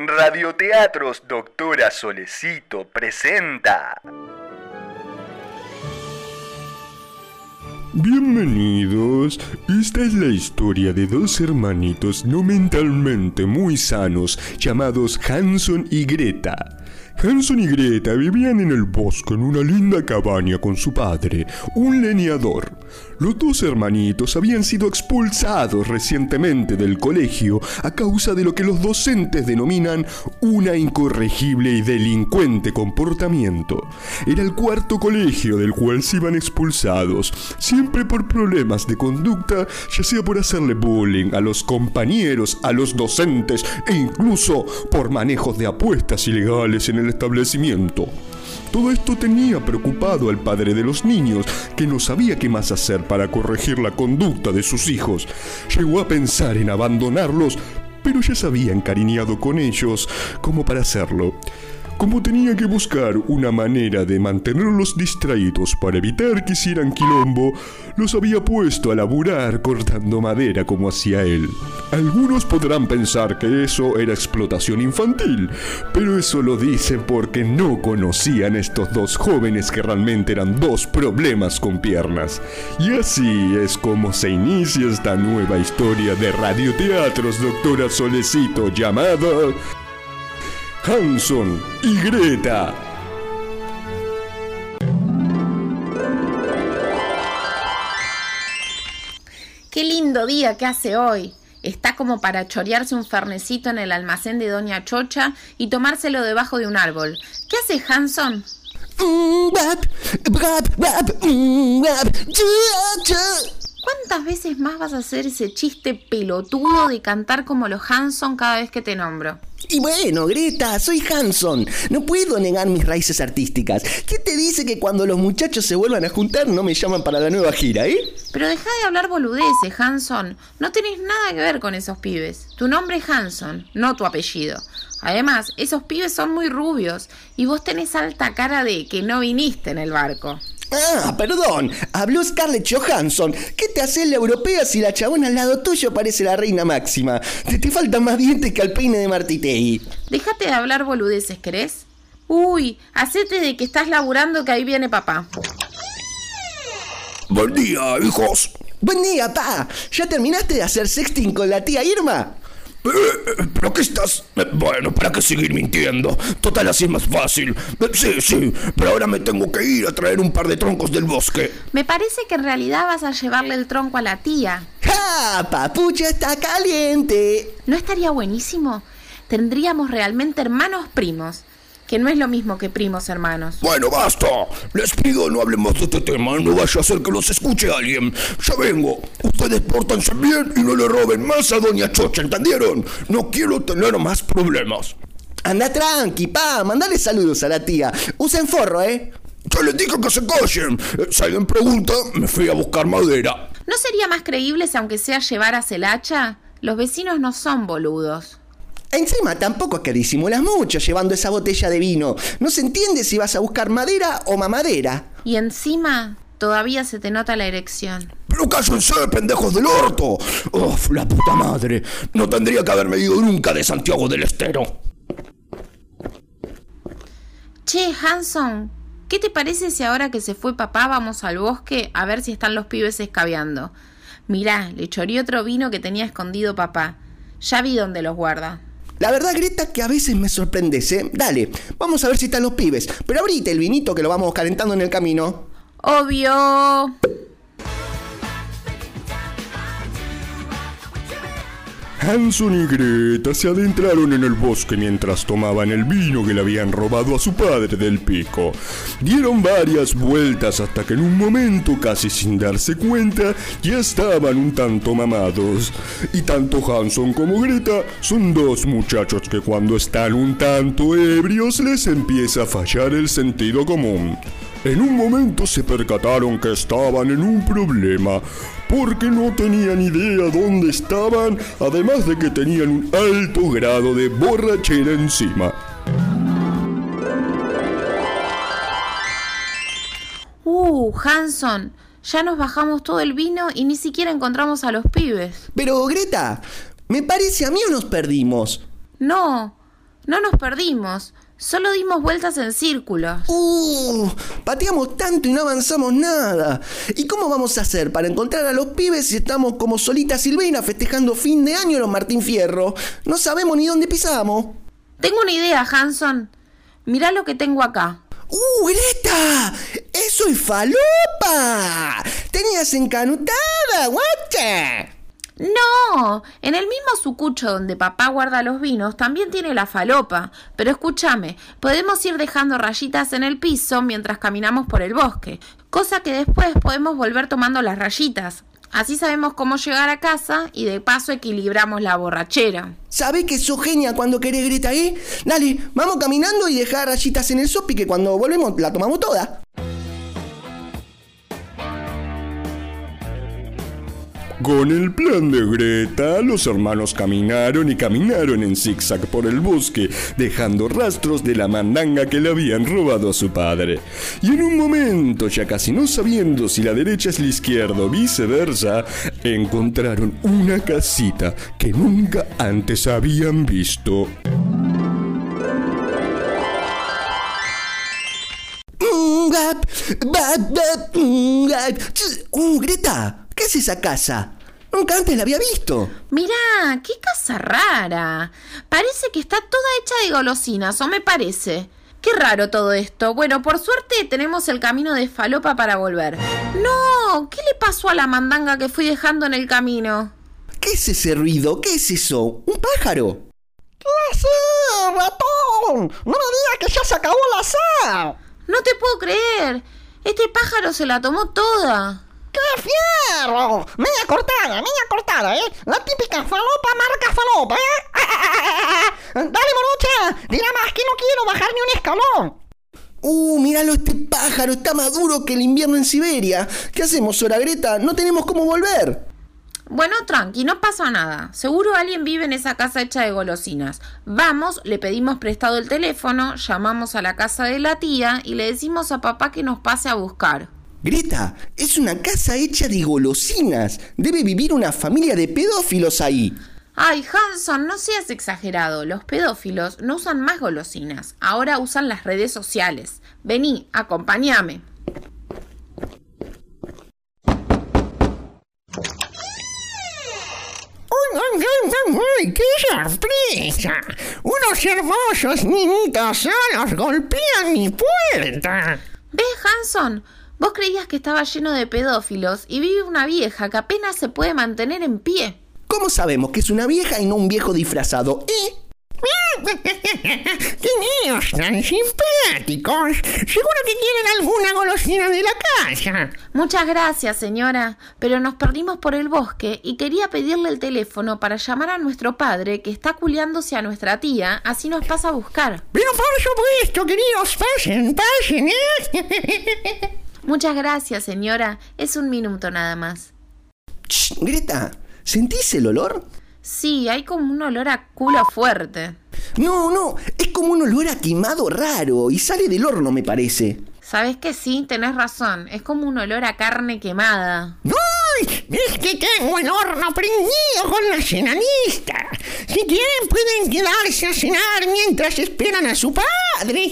Radioteatros Doctora Solecito presenta. Bienvenidos. Esta es la historia de dos hermanitos no mentalmente muy sanos llamados Hanson y Greta. Hanson y Greta vivían en el bosque en una linda cabaña con su padre, un leñador. Los dos hermanitos habían sido expulsados recientemente del colegio a causa de lo que los docentes denominan una incorregible y delincuente comportamiento. Era el cuarto colegio del cual se iban expulsados, siempre por problemas de conducta, ya sea por hacerle bullying a los compañeros, a los docentes e incluso por manejos de apuestas ilegales en el establecimiento. Todo esto tenía preocupado al padre de los niños, que no sabía qué más hacer para corregir la conducta de sus hijos. Llegó a pensar en abandonarlos, pero ya se había encariñado con ellos como para hacerlo. Como tenía que buscar una manera de mantenerlos distraídos para evitar que hicieran quilombo, los había puesto a laburar cortando madera como hacía él. Algunos podrán pensar que eso era explotación infantil, pero eso lo dicen porque no conocían estos dos jóvenes que realmente eran dos problemas con piernas. Y así es como se inicia esta nueva historia de radioteatros, doctora Solecito, llamada Hanson y Greta. Qué lindo día que hace hoy. Está como para chorearse un fernecito en el almacén de Doña Chocha y tomárselo debajo de un árbol. ¿Qué hace Hanson? ¿Cuántas veces más vas a hacer ese chiste pelotudo de cantar como los Hanson cada vez que te nombro? Y bueno, Greta, soy Hanson. No puedo negar mis raíces artísticas. ¿Qué te dice que cuando los muchachos se vuelvan a juntar no me llaman para la nueva gira, eh? Pero deja de hablar boludeces, Hanson. No tenés nada que ver con esos pibes. Tu nombre es Hanson, no tu apellido. Además, esos pibes son muy rubios y vos tenés alta cara de que no viniste en el barco. Ah, perdón. Habló Scarlett Johansson. ¿Qué te hace la europea si la chabona al lado tuyo parece la reina máxima? Te, te faltan más dientes que al peine de Martitei. Déjate de hablar boludeces, ¿querés? Uy, hacete de que estás laburando que ahí viene papá. Buen día, hijos. Buen día, pa. ¿Ya terminaste de hacer sexting con la tía Irma? Eh, ¿Pero qué estás? Eh, Bueno, ¿para qué seguir mintiendo? Total, así es más fácil. Eh, Sí, sí, pero ahora me tengo que ir a traer un par de troncos del bosque. Me parece que en realidad vas a llevarle el tronco a la tía. ¡Ja! Papucha está caliente. ¿No estaría buenísimo? Tendríamos realmente hermanos primos, que no es lo mismo que primos hermanos. Bueno, basta. Les pido no hablen más de este tema. No vaya a ser que los escuche alguien. Ya vengo. Ustedes pórtense bien y no le roben más a Doña Chocha, ¿entendieron? No quiero tener más problemas. Anda tranqui, pa. Mandale saludos a la tía. Usen forro, ¿eh? Ya les dije que se callen. Si alguien pregunta, me fui a buscar madera. ¿No sería más creíble si aunque sea llevaras el hacha? Los vecinos no son boludos. Encima tampoco es que disimulas mucho llevando esa botella de vino. No se entiende si vas a buscar madera o mamadera. Y encima, todavía se te nota la erección. Pero cállense, pendejos del orto. Uf, la puta madre. No tendría que haberme ido nunca de Santiago del Estero. Che, Hanson, ¿qué te parece si ahora que se fue papá vamos al bosque a ver si están los pibes escabeando? Mirá, le chorí otro vino que tenía escondido papá. Ya vi dónde los guarda. La verdad, Greta, que a veces me sorprendes, ¿eh? Dale, vamos a ver si están los pibes. Pero abrite el vinito que lo vamos calentando en el camino. Obvio. Hanson y Greta se adentraron en el bosque mientras tomaban el vino que le habían robado a su padre del pico. Dieron varias vueltas hasta que en un momento, casi sin darse cuenta, ya estaban un tanto mamados. Y tanto Hanson como Greta son dos muchachos que cuando están un tanto ebrios les empieza a fallar el sentido común. En un momento se percataron que estaban en un problema, porque no tenían idea dónde estaban, además de que tenían un alto grado de borrachera encima. Uh, Hanson, ya nos bajamos todo el vino y ni siquiera encontramos a los pibes. Pero, Greta, me parece a mí o nos perdimos. No, No nos perdimos, solo dimos vueltas en círculos. Uh, pateamos tanto y no avanzamos nada. ¿Y cómo vamos a hacer para encontrar a los pibes si estamos como Solita Silvina festejando fin de año los Martín Fierro? No sabemos ni dónde pisamos. Tengo una idea, Hanson. Mirá lo que tengo acá. ¡Uh, Greta! ¡Eso es falopa! ¡Tenías encanutada, guacha! No, en el mismo sucucho donde papá guarda los vinos también tiene la falopa. Pero escúchame, podemos ir dejando rayitas en el piso mientras caminamos por el bosque, cosa que después podemos volver tomando las rayitas. Así sabemos cómo llegar a casa y de paso equilibramos la borrachera. ¿Sabés que sos genia cuando querés, Greta, eh? Dale, vamos caminando y dejar rayitas en el sopi que cuando volvemos la tomamos toda. Con el plan de Greta, los hermanos caminaron y caminaron en zigzag por el bosque, dejando rastros de la mandanga que le habían robado a su padre. Y en un momento, ya casi no sabiendo si la derecha es la izquierda o viceversa, encontraron una casita que nunca antes habían visto. Uh, Greta, ¿qué es esa casa? Nunca antes la había visto. Mirá, qué casa rara. Parece que está toda hecha de golosinas, o me parece. Qué raro todo esto. Bueno, por suerte tenemos el camino de falopa para volver. No, ¿qué le pasó a la mandanga que fui dejando en el camino? ¿Qué es ese ruido? ¿Qué es eso? ¿Un pájaro? ¡Sí, ratón! ¡No me digas que ya se acabó la sal! No te puedo creer. Este pájaro se la tomó toda. ¡Qué fierro! Media cortada, media cortada, ¿eh? La típica falopa marca falopa, ¿eh? ¡Ah, ah, ah, ah, ah! Dale, morocha, dirá más que no quiero bajar ni un escalón. Uh, míralo, este pájaro está más duro que el invierno en Siberia. ¿Qué hacemos, Sora Greta? No tenemos cómo volver. Bueno, tranqui, no pasa nada. Seguro alguien vive en esa casa hecha de golosinas. Vamos, le pedimos prestado el teléfono, llamamos a la casa de la tía y le decimos a papá que nos pase a buscar. Greta, es una casa hecha de golosinas. Debe vivir una familia de pedófilos ahí. Ay, Hanson, no seas exagerado. Los pedófilos no usan más golosinas. Ahora usan las redes sociales. Vení, acompáñame. ¡Uy, uy, uy, uy, uy! ¡Qué sorpresa! Unos hermosos niñitos solos golpean mi puerta. ¿Ves, Hanson? Vos creías que estaba lleno de pedófilos y vive una vieja que apenas se puede mantener en pie. ¿Cómo sabemos que es una vieja y no un viejo disfrazado? ¿Eh? ¡Qué niños tan simpáticos! Seguro que quieren alguna golosina de la casa. Muchas gracias, señora, pero nos perdimos por el bosque y quería pedirle el teléfono para llamar a nuestro padre que está culiándose a nuestra tía, así nos pasa a buscar. Pero por supuesto, queridos, pasen, pasen, ¿eh? Muchas gracias, señora. Es un minuto nada más. Ch, Greta, ¿sentís el olor? Sí, hay como un olor a culo fuerte. No, no, es como un olor a quemado raro y sale del horno, me parece. ¿Sabes que sí? Tenés razón. Es como un olor a carne quemada. ¡Ay! Es que tengo el horno prendido con la cenanista. Si quieren pueden quedarse a cenar mientras esperan a su padre.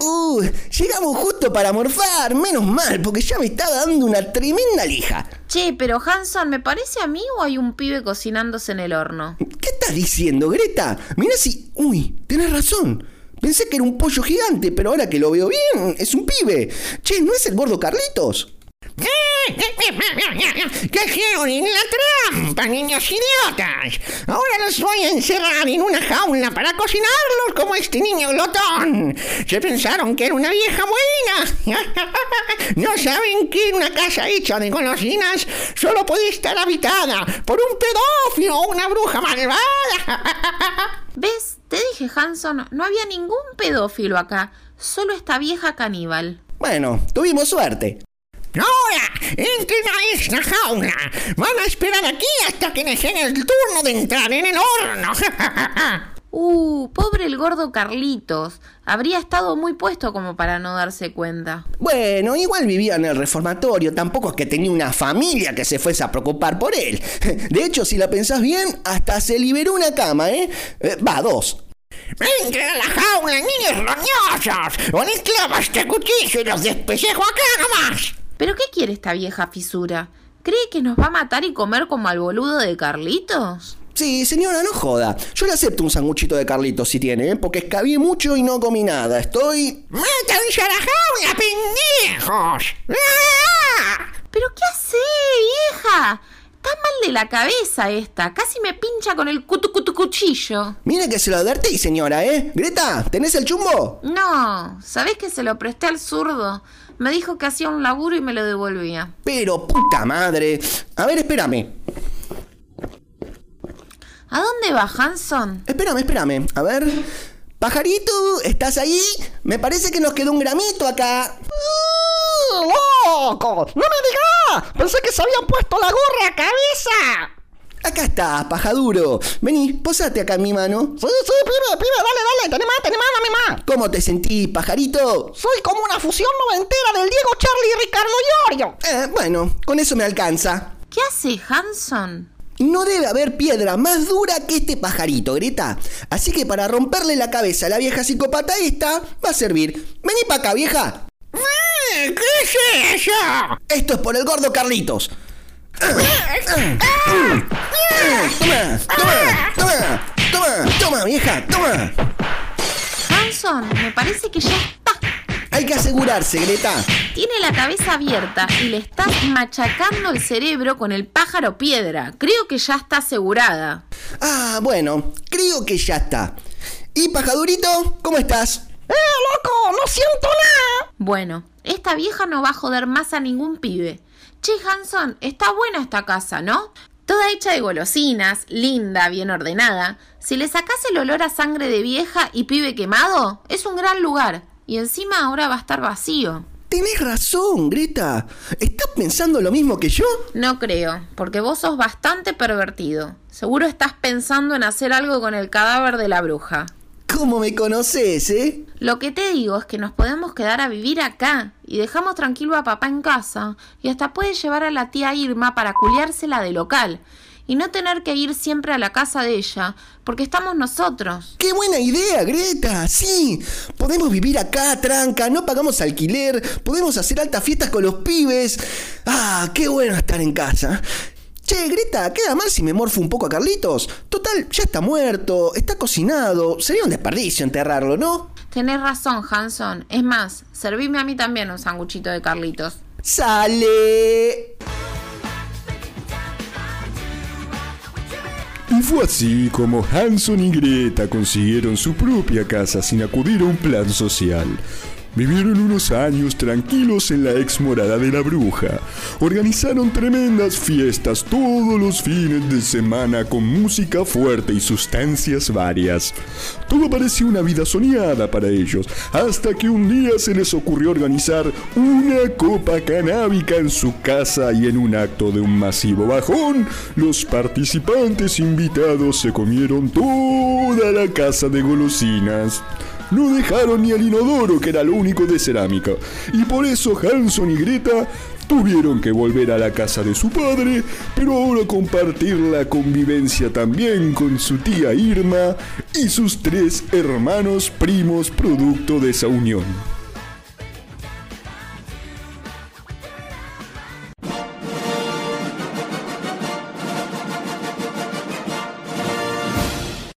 Uh, llegamos justo para morfar, menos mal, porque ya me estaba dando una tremenda lija. Che, pero Hanson, ¿me parece a mí o hay un pibe cocinándose en el horno? ¿Qué estás diciendo, Greta? Mira si... Uy, tenés razón. Pensé que era un pollo gigante, pero ahora que lo veo bien, es un pibe. Che, ¿no es el gordo Carlitos? ¡Cayeron en la trampa, niños idiotas! Ahora los voy a encerrar en una jaula para cocinarlos como este niño glotón. ¿Se pensaron que era una vieja buena? ¿No saben que una casa hecha de golosinas solo puede estar habitada por un pedófilo o una bruja malvada? ¿Ves? Te dije, Hanson, no había ningún pedófilo acá, solo esta vieja caníbal. Bueno, tuvimos suerte. Ahora, entren a esta jaula. Van a esperar aquí hasta que les llegue el turno de entrar en el horno. Uh, pobre el gordo Carlitos. Habría estado muy puesto como para no darse cuenta. Bueno, igual vivía en el reformatorio, tampoco es que tenía una familia que se fuese a preocupar por él. De hecho, si la pensás bien, hasta se liberó una cama, ¿eh? Eh, Va, dos. ¡Entren a la jaula, niños roñosos! ¡O les clavo este cuchillo y los despellejo acá nomás! ¿Pero qué quiere esta vieja fisura? ¿Cree que nos va a matar y comer como al boludo de Carlitos? Sí, señora, no joda. Yo le acepto un sanguchito de Carlitos si tiene, ¿eh? porque escabí mucho y no comí nada. Estoy... ¡Métanse a la jaula, pendejos! ¡Ah! ¿Pero qué hace, vieja? Está mal de la cabeza esta. Casi me pincha con el cutu cutu cuchillo. Mire que se lo advertí, señora, ¿eh? Greta, ¿tenés el chumbo? No, ¿sabés que se lo presté al zurdo? Me dijo que hacía un laburo y me lo devolvía. Pero puta madre. A ver, espérame. ¿A dónde va, Hanson? Espérame, espérame. A ver. Pajarito, ¿estás ahí? Me parece que nos quedó un gramito acá. ¡Loco! ¡No me digas! Pensé que se habían puesto la gorra a cabeza. Acá está, pajaduro. Vení, posate acá en mi mano. Sí, sí, pibe, pibe, dale, dale, tenés más, tenés más, dame más. ¿Cómo te sentís, pajarito? Soy como una fusión noventera del Diego Charlie y Ricardo Iorio. Eh, bueno, con eso me alcanza. ¿Qué hace Hanson? No debe haber piedra más dura que este pajarito, Greta. Así que para romperle la cabeza a la vieja psicópata esta, va a servir. Vení para acá, vieja. Eh, ¿Qué es eso? Esto es por el gordo Carlitos. Toma, toma, toma, toma, toma, vieja, toma. Hanson, me parece que ya está. Hay que asegurarse, Greta. Tiene la cabeza abierta y le estás machacando el cerebro con el pájaro piedra. Creo que ya está asegurada. Ah, bueno, creo que ya está. ¿Y pajadurito, cómo estás? ¡Eh, loco! ¡No siento nada! Bueno, esta vieja no va a joder más a ningún pibe. Che, Hanson, está buena esta casa, ¿no? Toda hecha de golosinas, linda, bien ordenada. Si le sacás el olor a sangre de vieja y pibe quemado, es un gran lugar. Y encima ahora va a estar vacío. Tenés razón, Greta. ¿Estás pensando lo mismo que yo? No creo, porque vos sos bastante pervertido. Seguro estás pensando en hacer algo con el cadáver de la bruja. ¿Cómo me conoces, eh? Lo que te digo es que nos podemos quedar a vivir acá y dejamos tranquilo a papá en casa y hasta puedes llevar a la tía Irma para culiársela de local y no tener que ir siempre a la casa de ella porque estamos nosotros. ¡Qué buena idea, Greta! Sí, podemos vivir acá, tranca, no pagamos alquiler, podemos hacer altas fiestas con los pibes. ¡Ah, qué bueno estar en casa! Che, Greta, queda mal si me morfo un poco a Carlitos. Total, ya está muerto, está cocinado. Sería un desperdicio enterrarlo, ¿no? Tenés razón, Hanson. Es más, servime a mí también un sanguchito de Carlitos. ¡Sale! Y fue así como Hanson y Greta consiguieron su propia casa sin acudir a un plan social. Vivieron unos años tranquilos en la ex morada de la bruja. Organizaron tremendas fiestas todos los fines de semana con música fuerte y sustancias varias. Todo parecía una vida soñada para ellos, hasta que un día se les ocurrió organizar una copa canábica en su casa y en un acto de un masivo bajón, los participantes invitados se comieron toda la casa de golosinas. No dejaron ni al inodoro, que era lo único de cerámica. Y por eso Hanson y Greta tuvieron que volver a la casa de su padre, pero ahora compartir la convivencia también con su tía Irma y sus tres hermanos primos producto de esa unión.